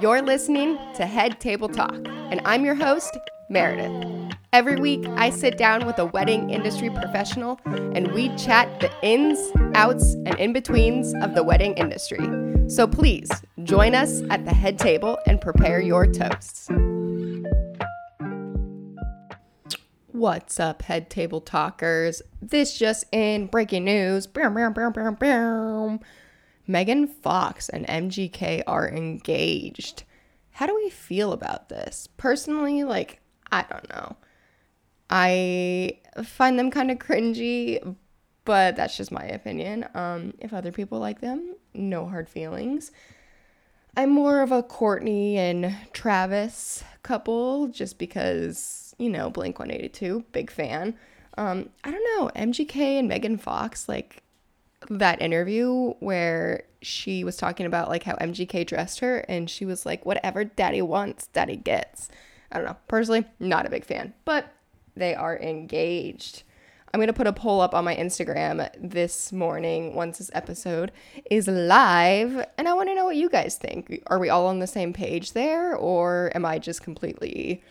You're listening to Head Table Talk, and I'm your host, Meredith. Every week, I sit down with a wedding industry professional and we chat the ins, outs, and in betweens of the wedding industry. So please join us at the head table and prepare your toasts. What's up, head table talkers? This just in breaking news. Megan Fox and MGK are engaged. How do we feel about this? Personally, like, I don't know. I find them kind of cringy, but that's just my opinion. Um, if other people like them, no hard feelings. I'm more of a Courtney and Travis couple just because, you know, Blink 182, big fan. Um, I don't know, MGK and Megan Fox, like, that interview where she was talking about like how MGK dressed her and she was like whatever daddy wants daddy gets. I don't know. Personally, not a big fan, but they are engaged. I'm going to put a poll up on my Instagram this morning once this episode is live and I want to know what you guys think. Are we all on the same page there or am I just completely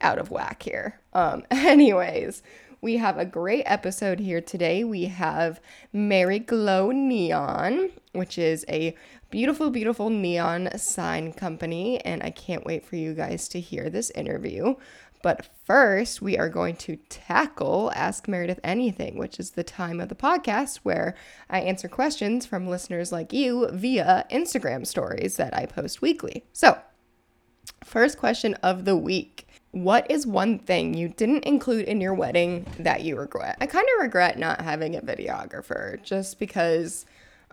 out of whack here? Um anyways, we have a great episode here today. We have Mariglow Neon, which is a beautiful, beautiful neon sign company, and I can't wait for you guys to hear this interview. But first, we are going to tackle Ask Meredith Anything, which is the time of the podcast where I answer questions from listeners like you via Instagram stories that I post weekly. So, first question of the week what is one thing you didn't include in your wedding that you regret? I kind of regret not having a videographer just because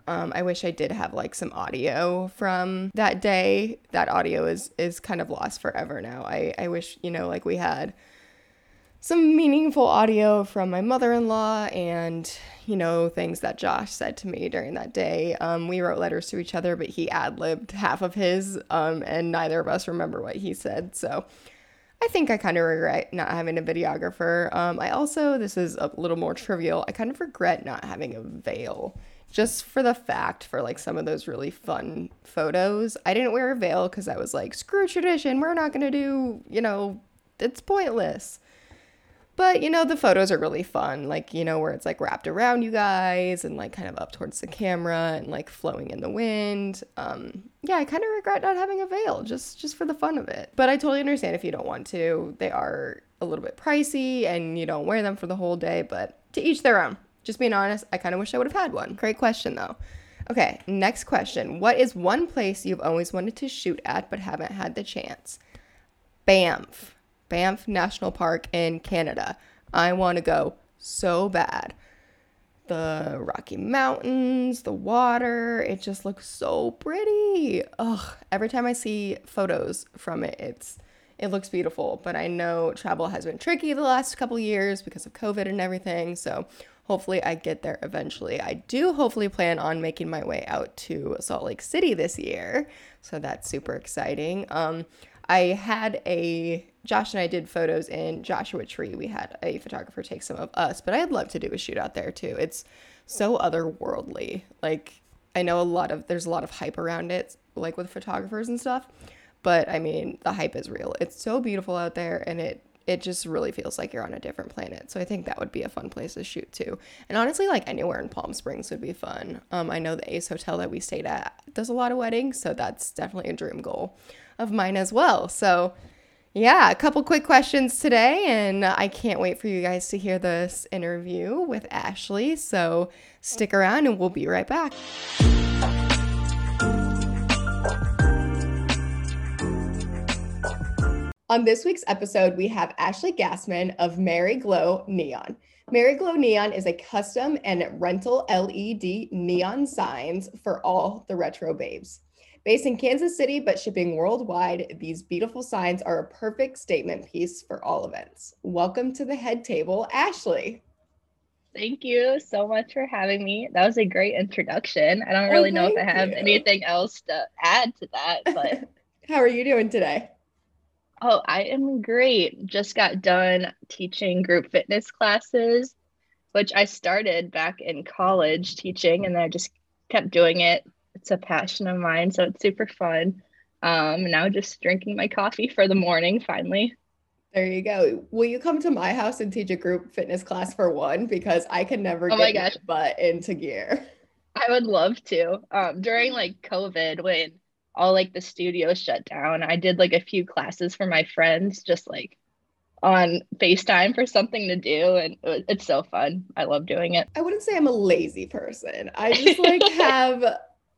um, I wish I did have like some audio from that day. That audio is is kind of lost forever now. I, I wish, you know, like we had some meaningful audio from my mother-in-law and you know things that josh said to me during that day um, we wrote letters to each other but he ad-libbed half of his um, and neither of us remember what he said so I think I kind of regret not having a videographer. Um, I also, this is a little more trivial, I kind of regret not having a veil. Just for the fact, for like some of those really fun photos, I didn't wear a veil because I was like, screw tradition, we're not gonna do, you know, it's pointless. But you know, the photos are really fun, like, you know, where it's like wrapped around you guys and like kind of up towards the camera and like flowing in the wind. Um, yeah, I kind of regret not having a veil just just for the fun of it. But I totally understand if you don't want to. They are a little bit pricey and you don't wear them for the whole day, but to each their own. Just being honest, I kind of wish I would have had one. Great question though. Okay, next question. What is one place you've always wanted to shoot at but haven't had the chance? Banff. Banff National Park in Canada. I want to go so bad. The Rocky Mountains, the water, it just looks so pretty. Ugh, every time I see photos from it, it's it looks beautiful, but I know travel has been tricky the last couple years because of COVID and everything. So hopefully I get there eventually. I do hopefully plan on making my way out to Salt Lake City this year. So that's super exciting. Um, I had a Josh and I did photos in Joshua Tree. We had a photographer take some of us, but I'd love to do a shoot out there too. It's so otherworldly. Like I know a lot of there's a lot of hype around it, like with photographers and stuff. But I mean, the hype is real. It's so beautiful out there, and it it just really feels like you're on a different planet. So I think that would be a fun place to shoot too. And honestly, like anywhere in Palm Springs would be fun. Um, I know the Ace Hotel that we stayed at does a lot of weddings, so that's definitely a dream goal of mine as well. So yeah, a couple quick questions today, and I can't wait for you guys to hear this interview with Ashley. So stick around and we'll be right back. On this week's episode, we have Ashley Gassman of Mariglow Neon. Mariglow Neon is a custom and rental LED neon signs for all the retro babes. Based in Kansas City, but shipping worldwide, these beautiful signs are a perfect statement piece for all events. Welcome to the head table, Ashley. Thank you so much for having me. That was a great introduction. I don't oh, really oh, know if I have you. anything else to add to that, but how are you doing today? Oh, I am great. Just got done teaching group fitness classes, which I started back in college teaching, and then I just kept doing it it's a passion of mine, so it's super fun. Um, now just drinking my coffee for the morning finally. There you go. Will you come to my house and teach a group fitness class for one? Because I can never oh get my gosh. butt into gear. I would love to. Um, during like COVID, when all like the studios shut down, I did like a few classes for my friends, just like on FaceTime for something to do. And it's so fun. I love doing it. I wouldn't say I'm a lazy person. I just like have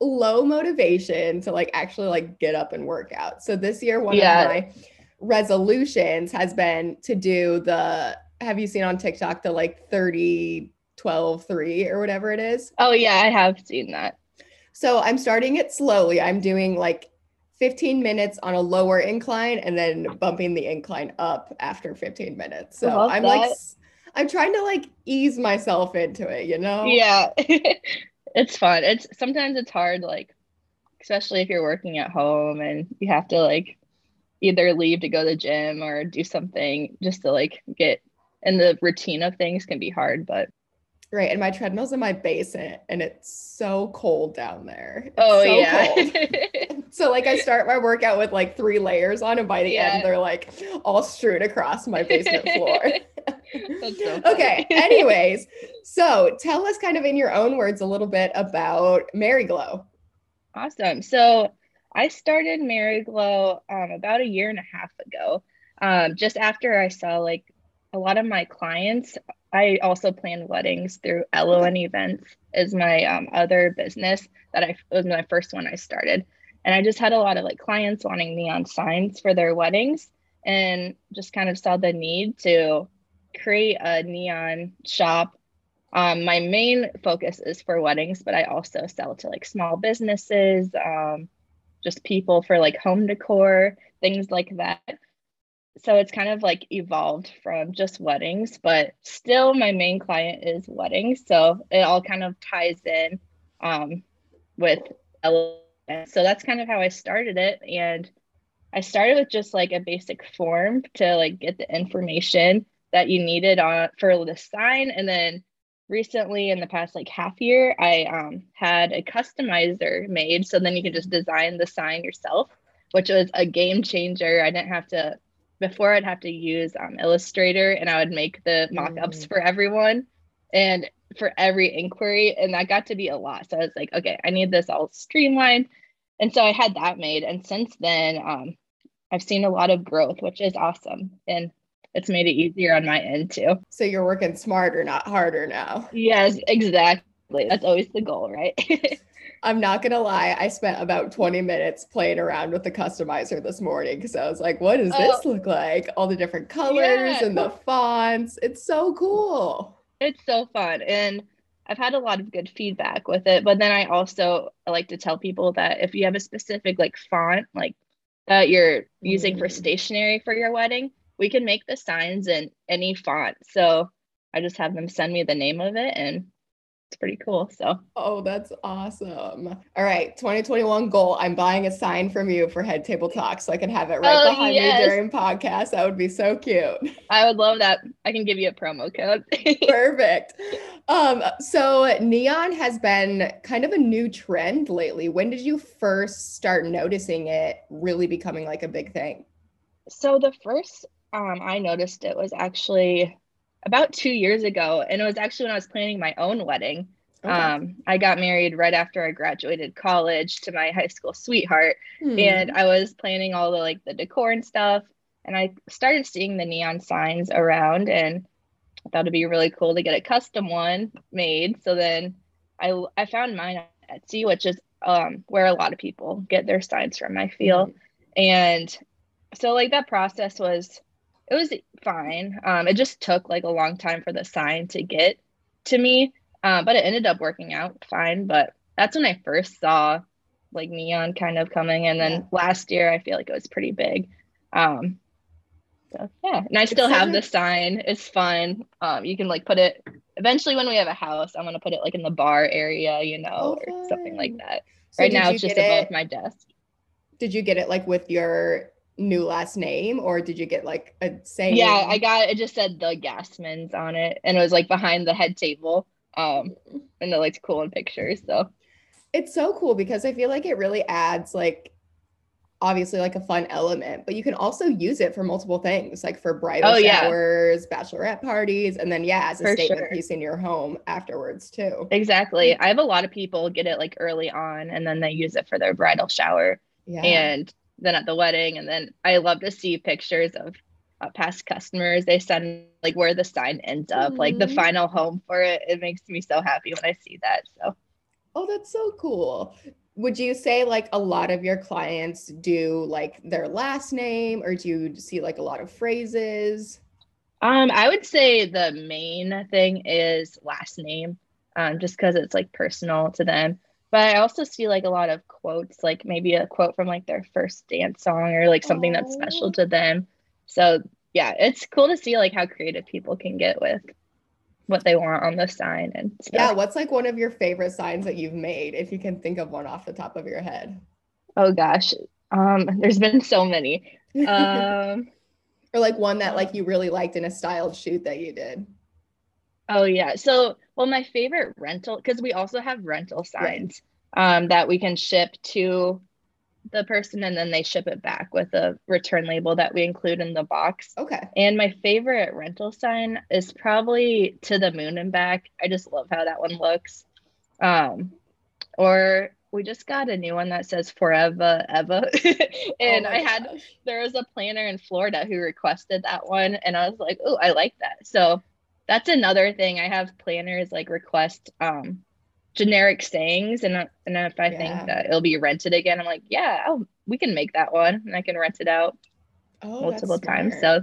low motivation to like actually like get up and work out. So this year, one yeah. of my resolutions has been to do the have you seen on TikTok the like 30 12 3 or whatever it is? Oh yeah, I have seen that. So I'm starting it slowly. I'm doing like 15 minutes on a lower incline and then bumping the incline up after 15 minutes. So I'm that. like I'm trying to like ease myself into it, you know? Yeah. it's fun. It's sometimes it's hard like especially if you're working at home and you have to like either leave to go to the gym or do something just to like get in the routine of things can be hard, but Right. And my treadmill's in my basement and it's so cold down there. It's oh, so yeah. so, like, I start my workout with like three layers on, and by the yeah. end, they're like all strewn across my basement floor. so okay. Anyways, so tell us kind of in your own words a little bit about Mariglow. Awesome. So, I started Mariglow um, about a year and a half ago, um, just after I saw like a lot of my clients I also plan weddings through LON events is my um, other business that I was my first one I started. And I just had a lot of like clients wanting neon signs for their weddings and just kind of saw the need to create a neon shop. Um, my main focus is for weddings, but I also sell to like small businesses, um, just people for like home decor, things like that so it's kind of like evolved from just weddings, but still my main client is weddings. So it all kind of ties in um, with so that's kind of how I started it. And I started with just like a basic form to like get the information that you needed on for the sign. And then recently in the past like half year, I um, had a customizer made. So then you can just design the sign yourself, which was a game changer. I didn't have to before I'd have to use um, Illustrator and I would make the mock-ups mm. for everyone and for every inquiry and that got to be a lot. So I was like, okay, I need this all streamlined. And so I had that made and since then um, I've seen a lot of growth, which is awesome. And it's made it easier on my end too. So you're working smarter, not harder now. Yes, exactly. That's always the goal, right? I'm not gonna lie, I spent about 20 minutes playing around with the customizer this morning because I was like, what does this oh. look like? All the different colors yeah. and the fonts. It's so cool. It's so fun. And I've had a lot of good feedback with it. But then I also like to tell people that if you have a specific like font, like that you're using mm. for stationery for your wedding, we can make the signs in any font. So I just have them send me the name of it and it's pretty cool. So, oh, that's awesome. All right, 2021 goal. I'm buying a sign from you for Head Table Talk so I can have it right oh, behind yes. me during podcast. That would be so cute. I would love that. I can give you a promo code. Perfect. Um, so neon has been kind of a new trend lately. When did you first start noticing it really becoming like a big thing? So the first um, I noticed it was actually about two years ago. And it was actually when I was planning my own wedding. Okay. Um, I got married right after I graduated college to my high school sweetheart. Hmm. And I was planning all the like the decor and stuff. And I started seeing the neon signs around and I thought it'd be really cool to get a custom one made. So then I I found mine at Etsy, which is um, where a lot of people get their signs from, I feel. Mm-hmm. And so like that process was it was fine. Um, it just took like a long time for the sign to get to me, uh, but it ended up working out fine. But that's when I first saw like neon kind of coming, and then yeah. last year I feel like it was pretty big. Um, so yeah, and I still have the sign. It's fun. Um, you can like put it. Eventually, when we have a house, I'm gonna put it like in the bar area, you know, okay. or something like that. So right now, it's just above it, my desk. Did you get it like with your new last name or did you get like a saying? Yeah, I got it just said the Gasmans on it and it was like behind the head table. Um and it looked cool in pictures. So it's so cool because I feel like it really adds like obviously like a fun element, but you can also use it for multiple things, like for bridal Oh, yeah. showers, bachelorette parties, and then yeah, as a For statement sure. piece in your home afterwards too. Exactly. I have a lot of people get it like early on and then they use it for their bridal shower Yeah. and then at the wedding. And then I love to see pictures of past customers. They send like where the sign ends up, like the Mhm. final home for it. It makes me so happy when I see that. So, Oh, that's so cool. Would you say like a lot of your clients do like their last name or do you see like a lot of phrases? um, I would say the main thing is last name, um, just because it's like personal to them. But I also see like a lot of quotes, like maybe a quote from like their first dance song or like something that's special to them. So yeah, it's cool to see like how creative people can get with what they want on the sign and stuff. Yeah, what's like one of your favorite signs that you've made if you can think of one off the top of your head? Oh gosh. Um, there's been so many. Um, or like one that like you really liked in a styled shoot that you did. oh yeah. So well, my favorite rental because we also have rental signs um, that we can ship to the person and then they ship it back with a return label that we include in the box. Okay. And my favorite rental sign is probably to the moon and back. I just love how that one looks. Um, or we just got a new one that says forever ever. and Oh I had gosh. there was a planner in Florida who requested that one and I was like, "Oh, I like that." So that's another thing. I have planners like request um generic sayings and uh, and if I Yeah. think that it'll be rented again, I'm like, "Yeah, oh, we can make that one and I can rent it out oh, multiple times." So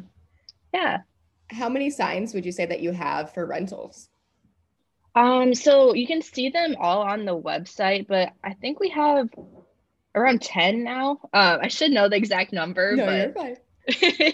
yeah. how many signs would you say that you have for rentals? Um, so you can see them all on the website, but I think we have around 10 now. Um, I should know the exact number, No, but you're fine.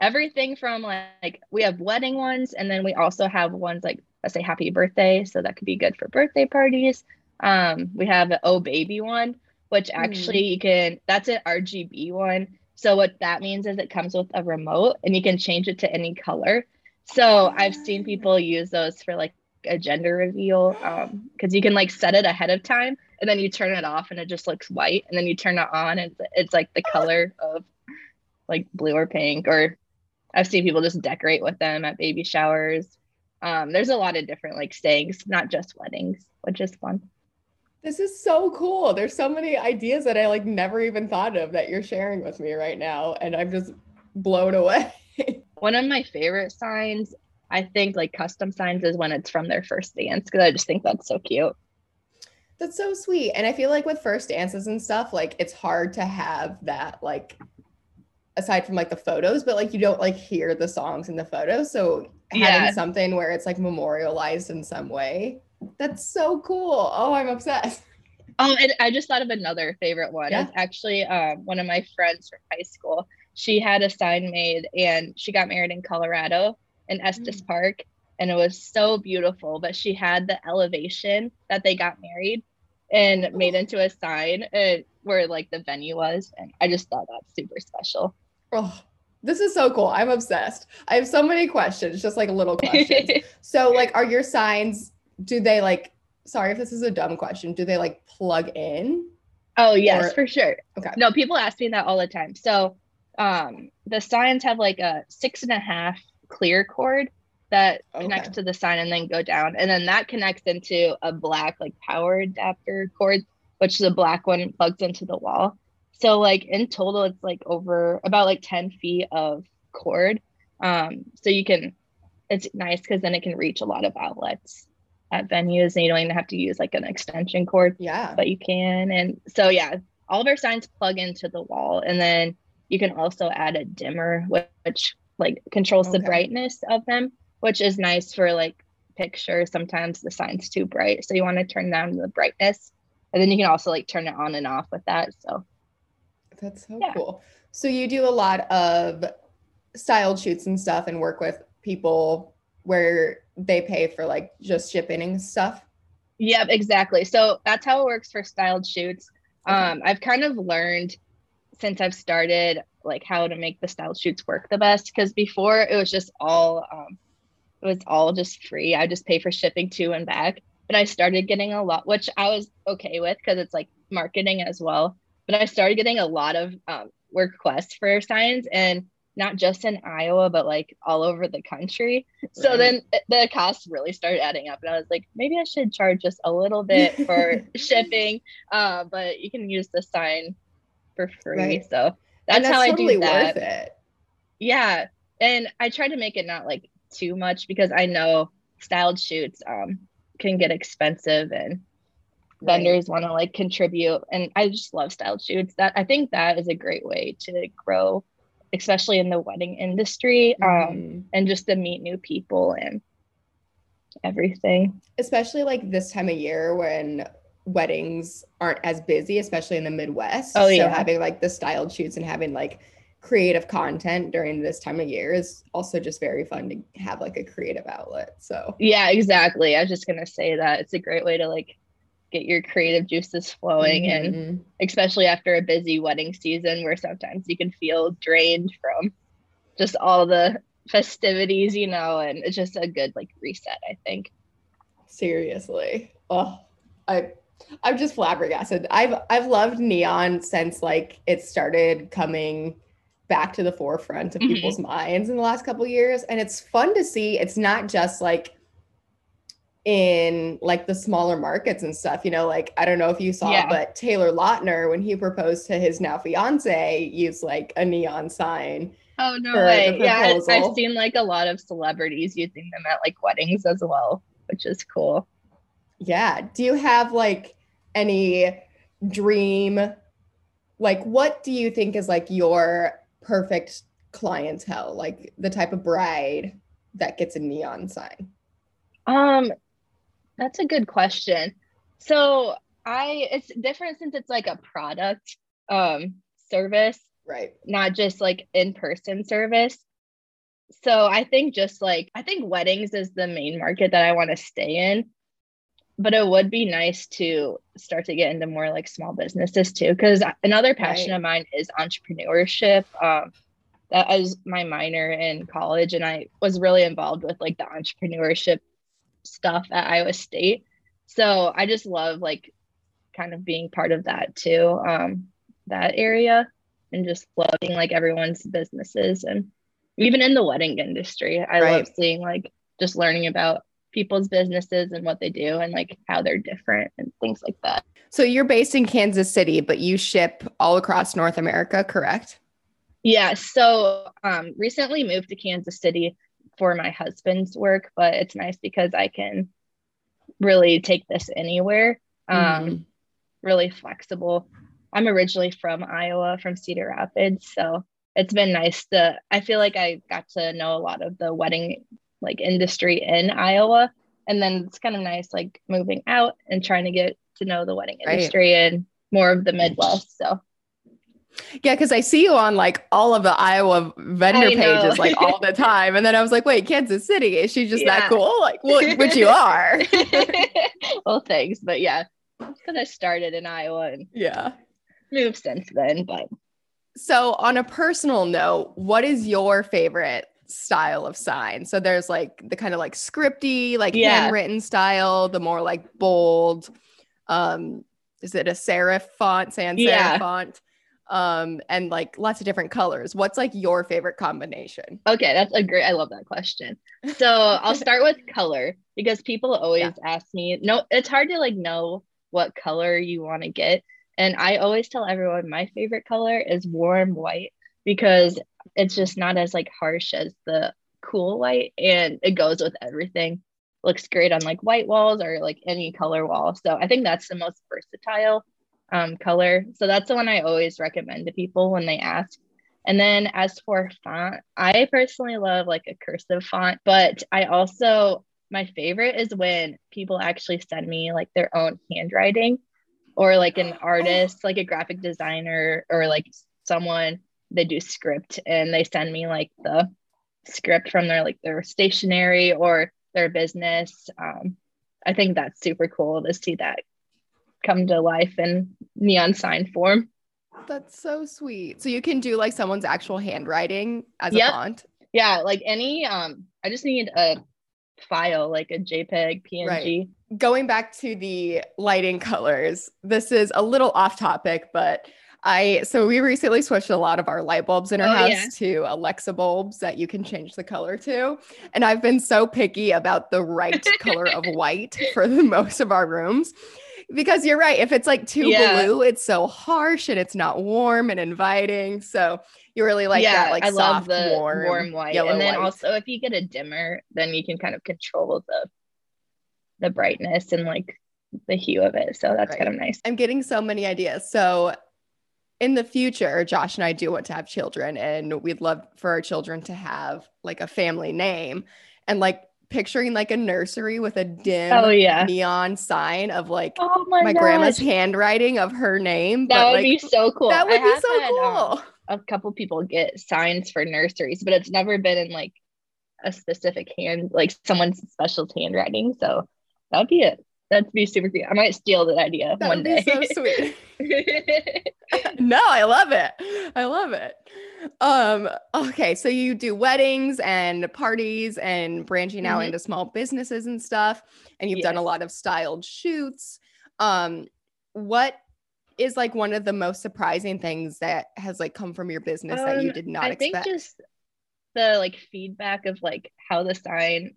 everything from like, like we have wedding ones, and then we also have ones like let's say happy birthday, so that could be good for birthday parties. Um, we have an oh baby one, which actually you can that's an RGB one. So what that means is it comes with a remote and you can change it to any color. So I've seen Ah. people use those for like a gender reveal um because you can like set it ahead of time and then you turn it off and it just looks white and then you turn it on and it's, it's like the color of like blue or pink or I've seen people just decorate with them at baby showers. Um, there's a lot of different like sayings, not just weddings, which is fun. This is so cool. There's so many ideas that I like never even thought of that you're sharing with me right now. And I'm just blown away. One of my favorite signs, I think like custom signs is when it's from their first dance because I just think that's so cute. That's so sweet. And I feel like with first dances and stuff, like it's hard to have that like aside from like the photos, but like you don't like hear the songs in the photos. So having Yeah. something where it's like memorialized in some way, that's so cool. Oh, I'm obsessed. Um, and I just thought of another favorite one. Yeah. It's actually um, one of my friends from high school. She had a sign made and she got married in Colorado in Estes Park. And it was so beautiful. But she had the elevation that they got married and made into a sign uh, where like the venue was. And I just thought that's super special. Oh, this is so cool. I'm obsessed. I have so many questions, just like little questions. so, like, are your signs, do they like, sorry if this is a dumb question, do they like plug in? Oh yes, Or- for sure. Okay. No, people ask me that all the time. So um the signs have like a six and a half clear cord that connects Okay. to the sign and then go down. And then that connects into a black like power adapter cord, which the black one plugs into the wall. So like in total it's like over about like 10 feet of cord. Um so you can it's nice because then it can reach a lot of outlets at venues and you don't even have to use like an extension cord Yeah. but you can. And so, yeah, all of our signs plug into the wall. And then you can also add a dimmer, which, which like controls the brightness of them, which is nice for like pictures. Sometimes the sign's too bright. So you want to turn down the brightness. And then you can also like turn it on and off with that. So, That's so Yeah. cool. So you do a lot of styled shoots and stuff and work with people where they pay for like just shipping and stuff. Yep, exactly. So that's how it works for styled shoots. Okay. Um, I've kind of learned since I've started like how to make the styled shoots work the best because before it was just all um, it was all just free. I just pay for shipping to and back. But I started getting a lot, which I was okay with because it's like marketing as well. But I started getting a lot of um, work requests for signs and not just in Iowa, but like all over the country. So then the costs really started adding up. And I was like, maybe I should charge just a little bit for shipping, uh, but you can use the sign for free. Right. So And that's, how totally I do that. worth it. Yeah. And I try to make it not like too much because I know styled shoots um, can get expensive and Right. Vendors want to like contribute. And I just love styled shoots. That I think that is a great way to grow, especially in the wedding industry. Um, Mhm. and just to meet new people and everything. especially like this time of year when weddings aren't as busy, especially in the Midwest. Oh, So yeah. having like the styled shoots and having like creative content during this time of year is also just very fun to have like a creative outlet. So Yeah, exactly. I was just gonna say that it's a great way to like get your creative juices flowing and Mhm. especially after a busy wedding season where sometimes you can feel drained from just all the festivities, you know, and it's just a good like reset, I think. seriously. Oh, I I'm just flabbergasted. I've I've loved neon since like it started coming back to the forefront of Mhm. people's minds in the last couple years and it's fun to see it's not just like in like the smaller markets and stuff you know like i don't know if you saw Yeah. but taylor lautner when he proposed to his now fiance used like a neon sign Oh no way. Yeah, I've seen like a lot of celebrities using them at like weddings as well, which is cool. Yeah. Do you have like any dream? Like, what do you think is like your perfect clientele? Like the type of bride that gets a neon sign? Um, that's a good question. So I it's different since it's like a product um service, Right. not just like in-person service. So I think just like I think weddings is the main market that I want to stay in. But it would be nice to start to get into more like small businesses too. Because another passion Right. of mine is entrepreneurship. Um, that was my minor in college, and I was really involved with like the entrepreneurship stuff at Iowa State. So I just love like kind of being part of that too, um, that area, and just loving like everyone's businesses and even in the wedding industry, I love seeing like just learning about people's businesses and what they do and like how they're different and things like that. So you're based in Kansas City, but you ship all across North America, correct? Yeah. So um recently moved to Kansas City for my husband's work, but it's nice because I can really take this anywhere. Um Mhm. really flexible. I'm originally from Iowa, from Cedar Rapids, so it's been nice to I feel like I got to know a lot of the wedding like industry in Iowa and then it's kind of nice like moving out and trying to get to know the wedding Right. industry and more of the Midwest. So Yeah, because I see you on like all of the Iowa vendor pages like all the time. And then I was like, wait, Kansas City, is she just that cool? Like, well, which you are. well, thanks, but yeah, because I started in Iowa and yeah. moved since then. But So, on a personal note, what is your favorite style of sign? So, there's like the kind of like scripty, like Yeah. handwritten style, the more like bold. Um, is it a serif font, sans serif Yeah. font? Um, and like lots of different colors. What's like your favorite combination? okay, that's a great. I love that question. So I'll start with color because people always ask me. No, it's hard to like know what color you want to get, and I always tell everyone my favorite color is warm white because it's just not as like harsh as the cool white, and it goes with everything. Looks great on like white walls or like any color wall. So I think that's the most versatile um, color. So that's the one I always recommend to people when they ask. And then as for font, I personally love like a cursive font, but I also, my favorite is when people actually send me like their own handwriting or like an artist, like a graphic designer or like someone, they do script and they send me like the script from their like their stationery or their business. Um, I think that's super cool to see that come to life in neon sign form. That's so sweet. So, you can do like someone's actual handwriting as Yep. a font. Yeah, like any um I just need a file like a JPEG, PNG. going back to the lighting colors, this is a little off topic, but I so we recently switched a lot of our light bulbs in our Oh, house yeah. to Alexa bulbs that you can change the color to. And I've been so picky about the right color of white for the most of our rooms. Because you're right, if it's like too Yeah. blue, it's so harsh and it's not warm and inviting. So you really like that, like I soft, love the warm, warm, white. And then white. also if you get a dimmer, then you can kind of control the the brightness and like the hue of it. So that's kind of nice. I'm getting so many ideas. So in the future, Josh and I do want to have children and we'd love for our children to have like a family name and like picturing like a nursery with a dim Oh yeah. neon sign of like Oh my, my grandma's handwriting of her name. That but would like be so cool. that would I be so had, um, cool. a couple people get signs for nurseries, but it's never been in like a specific hand, like someone's special handwriting. So that'd be it. That'd be super cute. I might steal that idea that one day. so sweet. no, I love it. I love it. Um, okay, so you do weddings and parties and branching out Mhm. into small businesses and stuff, and you've done a lot of styled shoots. Um, what is like one of the most surprising things that has like come from your business that you Um, did not I expect? think just the like feedback of like how the sign,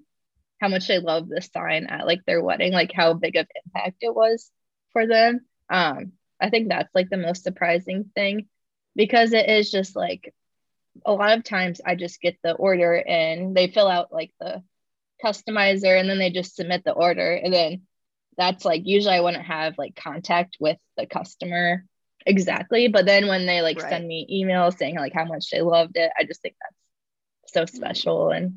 how much they love the sign at like their wedding, like how big of impact it was for them. Um, I think that's like the most surprising thing because it is just like a lot of times I just get the order and they fill out like the customizer and then they just submit the order and then that's like usually I wouldn't have like contact with the customer exactly but then when they like Right. send me emails saying like how much they loved it I just think that's so special and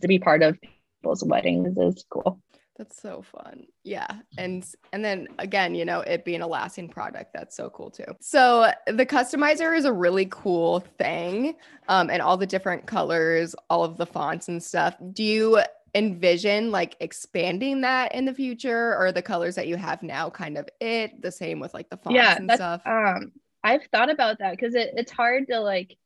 to be part of people's weddings is cool That's so fun. Yeah. And and then again, you know, it being a lasting product, that's so cool too. So the customizer is a really cool thing. Um, and all the different colors, all of the fonts and stuff. Do you envision like expanding that in the future or the colors that you have now kind of it the same with like the fonts yeah and stuff? um I've thought about that because it, it's hard to like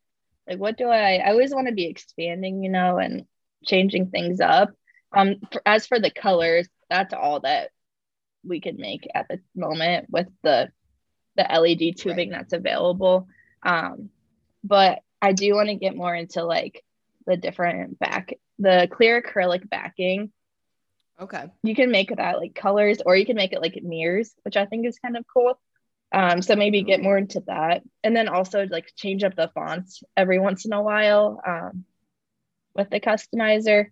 like what do I I always want to be expanding you know and changing things up um for, as for the colors that's all that we could make at the moment with the the LED tubing that's available. Um but I do want to get more into like the different back the clear acrylic backing. Okay. you can make that like colors or you can make it like mirrors which i think is kind of cool. Um so maybe get more into that. And then also like change up the fonts every once in a while um with the customizer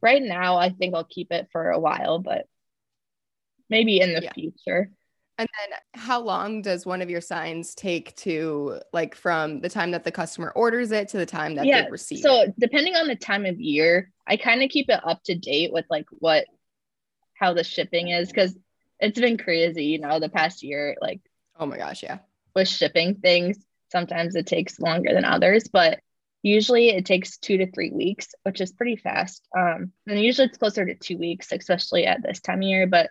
right now i think i'll keep it for a while but maybe in the Yeah. future And then how long does one of your signs take to like from the time that the customer orders it to the time that yeah they receive so it? depending on the time of year i kind of keep it up to date with like what how the shipping is because it's been crazy you know the past year like Oh my gosh, yeah. with shipping things. Sometimes it takes longer than others, but usually it takes two to three weeks, which is pretty fast. Um, and usually it's closer to two weeks, especially at this time of year. But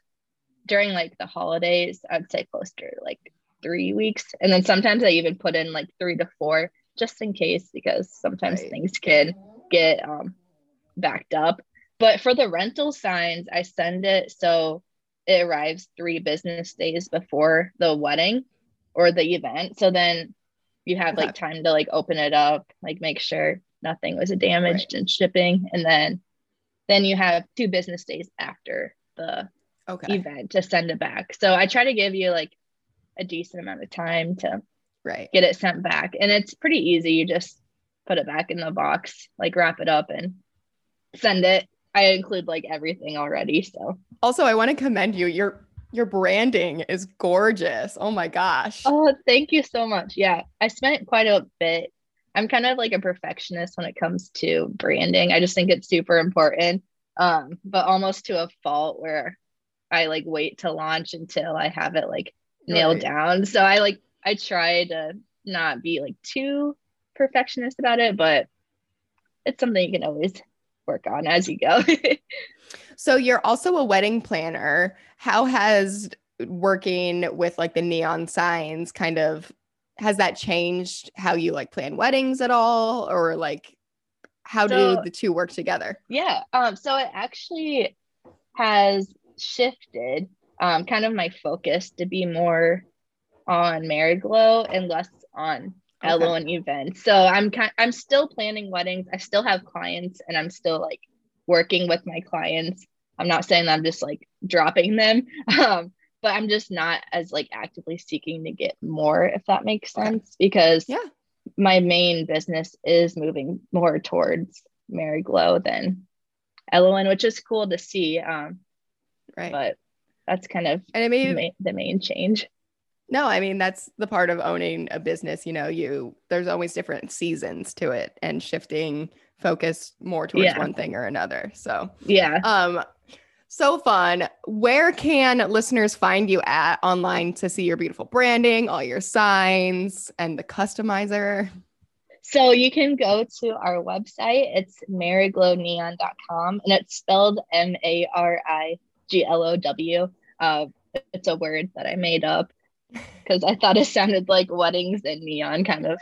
during like the holidays, I'd say closer to like three weeks. And then sometimes I even put in like three to four just in case, because sometimes Right. things can get um, backed up. But for the rental signs, I send it so it arrives three business days before the wedding or the event. So then you have like time to like open it up, like make sure nothing was damaged in shipping, and then then you have two business days after the Okay. event to send it back. So I try to give you like a decent amount of time to Right. get it sent back, and it's pretty easy. You just put it back in the box, like wrap it up, and send it. I include like everything already, so Also, I want to commend you. Your your branding is gorgeous. Oh my gosh. Oh, thank you so much. Yeah, I spent quite a bit. I'm kind of like a perfectionist when it comes to branding. I just think it's super important. Um, but almost to a fault where I like wait to launch until I have it like nailed Right. down. So I like I try to not be like too perfectionist about it, but it's something you can always work on as you go. So you're also a wedding planner. How has working with like the neon signs kind of has that changed how you like plan weddings at all or like how So- do the two work together? Yeah. Um, so it actually has shifted um, kind of my focus to be more on Mariglow and less on Okay. Eloan events. So I'm kind I'm still planning weddings. I still have clients and I'm still like working with my clients. I'm not saying that I'm just like dropping them. Um, but I'm just not as like actively seeking to get more, if that makes sense, because Yeah. my main business is moving more towards Mariglow than Eloan, which is cool to see. Um, Right. but that's kind of and it may ma- the main change. No, I mean that's the part of owning a business, you know, you there's always different seasons to it and shifting focus more towards Yeah. one thing or another. So, Yeah. um so fun. Where can listeners find you at online to see your beautiful branding, all your signs and the customizer? So you can go to our website. It's mariglowneon.com and it's spelled M A R I G L O W. Uh, it's a word that I made up because I thought it sounded like weddings and neon kind of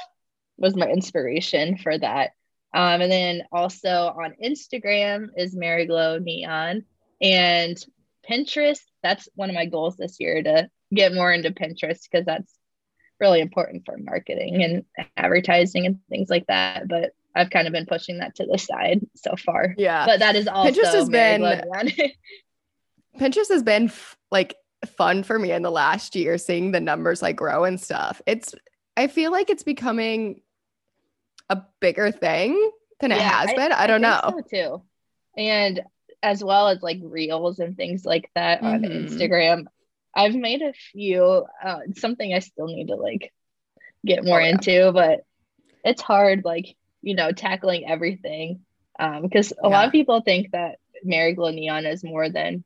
was my inspiration for that. Um, and then also on Instagram is Mariglow Neon and Pinterest. That's one of my goals this year to get more into Pinterest because that's really important for marketing and advertising and things like that. But I've kind of been pushing that to the side so far. Yeah. But that is also Pinterest has been- Mariglow Neon. Pinterest has been f- like fun for me in the last year seeing the numbers like grow and stuff. It's I feel like it's becoming a bigger thing than it Yeah, has been. I, don't know. So too. And as well as like reels and things like that on Mhm. Instagram. I've made a few. Uh, something I still need to like get more Oh, yeah. into, but it's hard, like you know, tackling everything. Um, because a lot of people think that Mariglow Neon is more than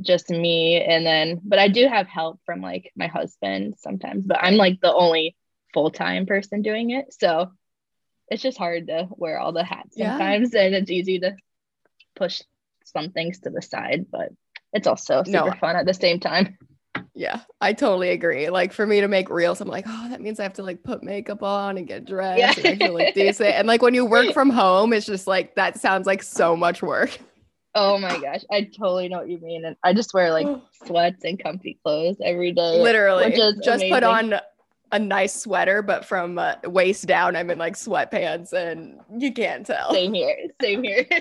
just me, and then, but I do have help from like my husband sometimes, but I'm like the only full time person doing it, so it's just hard to wear all the hats Yeah. sometimes, and it's easy to push some things to the side, but it's also super No. fun at the same time. Yeah, I totally agree. Like for me to make reels, I'm like, oh, that means I have to like put makeup on and get dressed Yeah. and actually like decent. And like when you work from home, it's just like that sounds like so much work. Oh my gosh, I totally know what you mean. And I just wear like sweats and comfy clothes every day. Literally, just put on a nice sweater, but from uh, waist down, I'm in like sweatpants, and you can't tell. Same here. Same here.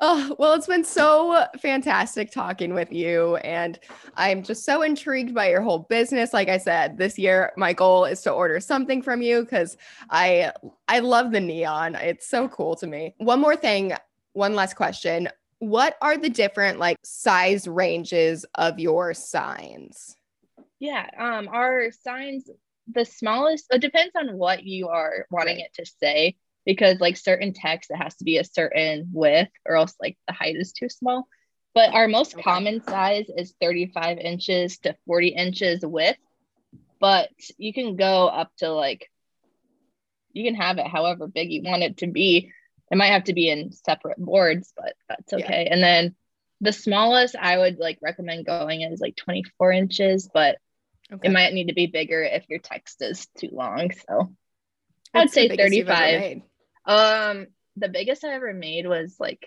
Oh, well, it's been so fantastic talking with you. And I'm just so intrigued by your whole business. Like I said, this year my goal is to order something from you because I I love the neon. It's so cool to me. One more thing, one last question. What are the different like size ranges of your signs? yeah. Um, our signs, the smallest, it depends on what you are wanting it to say, because like certain text, it has to be a certain width, or else like the height is too small. But our most Okay. common size is 35 inches to 40 inches width. But you can go up to like, you can have it however big you want it to be. It might have to be in separate boards, but that's Yeah. okay. And then the smallest I would like recommend going is like 24 inches, but Okay. it might need to be bigger if your text is too long. So I'd say biggest you've ever 35. um the biggest I ever made was like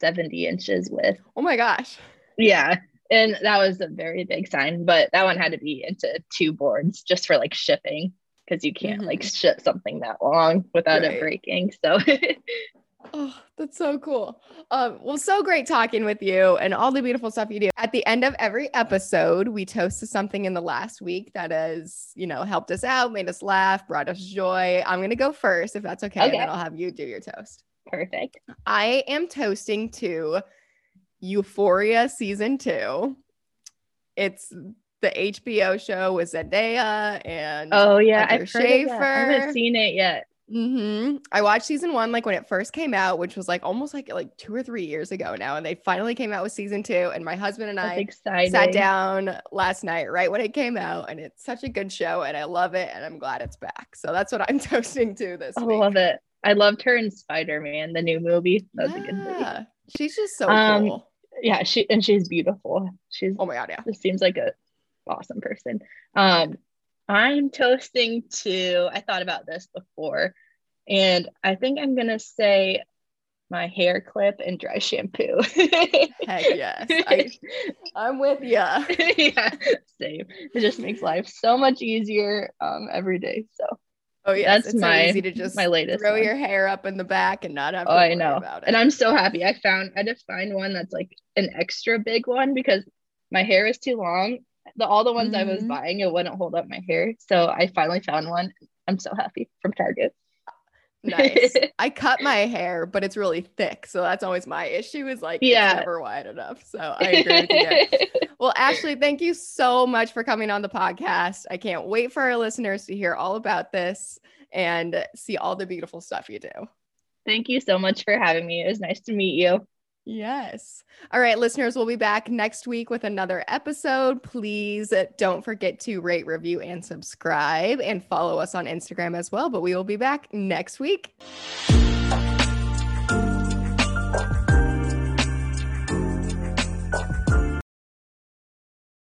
70 inches with. Oh my gosh. Yeah. And that was a very big sign, but that one had to be into two boards just for like shipping because you can't like ship something that long without Mm-hmm. Right. it breaking. So Oh, that's so cool. Um, well, so great talking with you and all the beautiful stuff you do. At the end of every episode, we toast to something in the last week that has, you know, helped us out, made us laugh, brought us joy. I'm gonna go first if that's okay, and Okay. then I'll have you do your toast. perfect. I am toasting to Euphoria season two. It's the HBO show with Zendaya and Oh yeah, I've heard of. I haven't seen it yet. hmm I watched season one like when it first came out, which was like almost like like two or three years ago now, and they finally came out with season two. And my husband and That's I exciting. sat down last night right when it came out, and it's such a good show, and I love it, and I'm glad it's back. So that's what I'm toasting to this I week. love it. I loved her in Spider Man, the new movie. That was a good movie. Yeah, she's just so Um, cool. Yeah, she and she's beautiful. She's Oh my god, yeah. just seems like a awesome person. Um, I'm toasting to. I thought about this before, and I think I'm gonna say my hair clip and dry shampoo. Heck yes. I, am with you. yeah, same. It just makes life so much easier um, every day. So Oh yeah, that's it's my so easy to just my latest. Throw one. your hair up in the back and not have. oh, I know. And I'm so happy. I found I to find one that's like an extra big one because my hair is too long. The all the ones mm-hmm. I was mm-hmm. buying it wouldn't hold up my hair, so I finally found one. I'm so happy from Target. Nice. I cut my hair, but it's really thick. So that's always my issue is like yeah. it's never wide enough. So I agree with you. well, Ashley, thank you so much for coming on the podcast. I can't wait for our listeners to hear all about this and see all the beautiful stuff you do. Thank you so much for having me. It was nice to meet you. Yes. All right, listeners, we'll be back next week with another episode. Please uh, don't forget to rate, review, and subscribe and follow us on Instagram as well. But we will be back next week.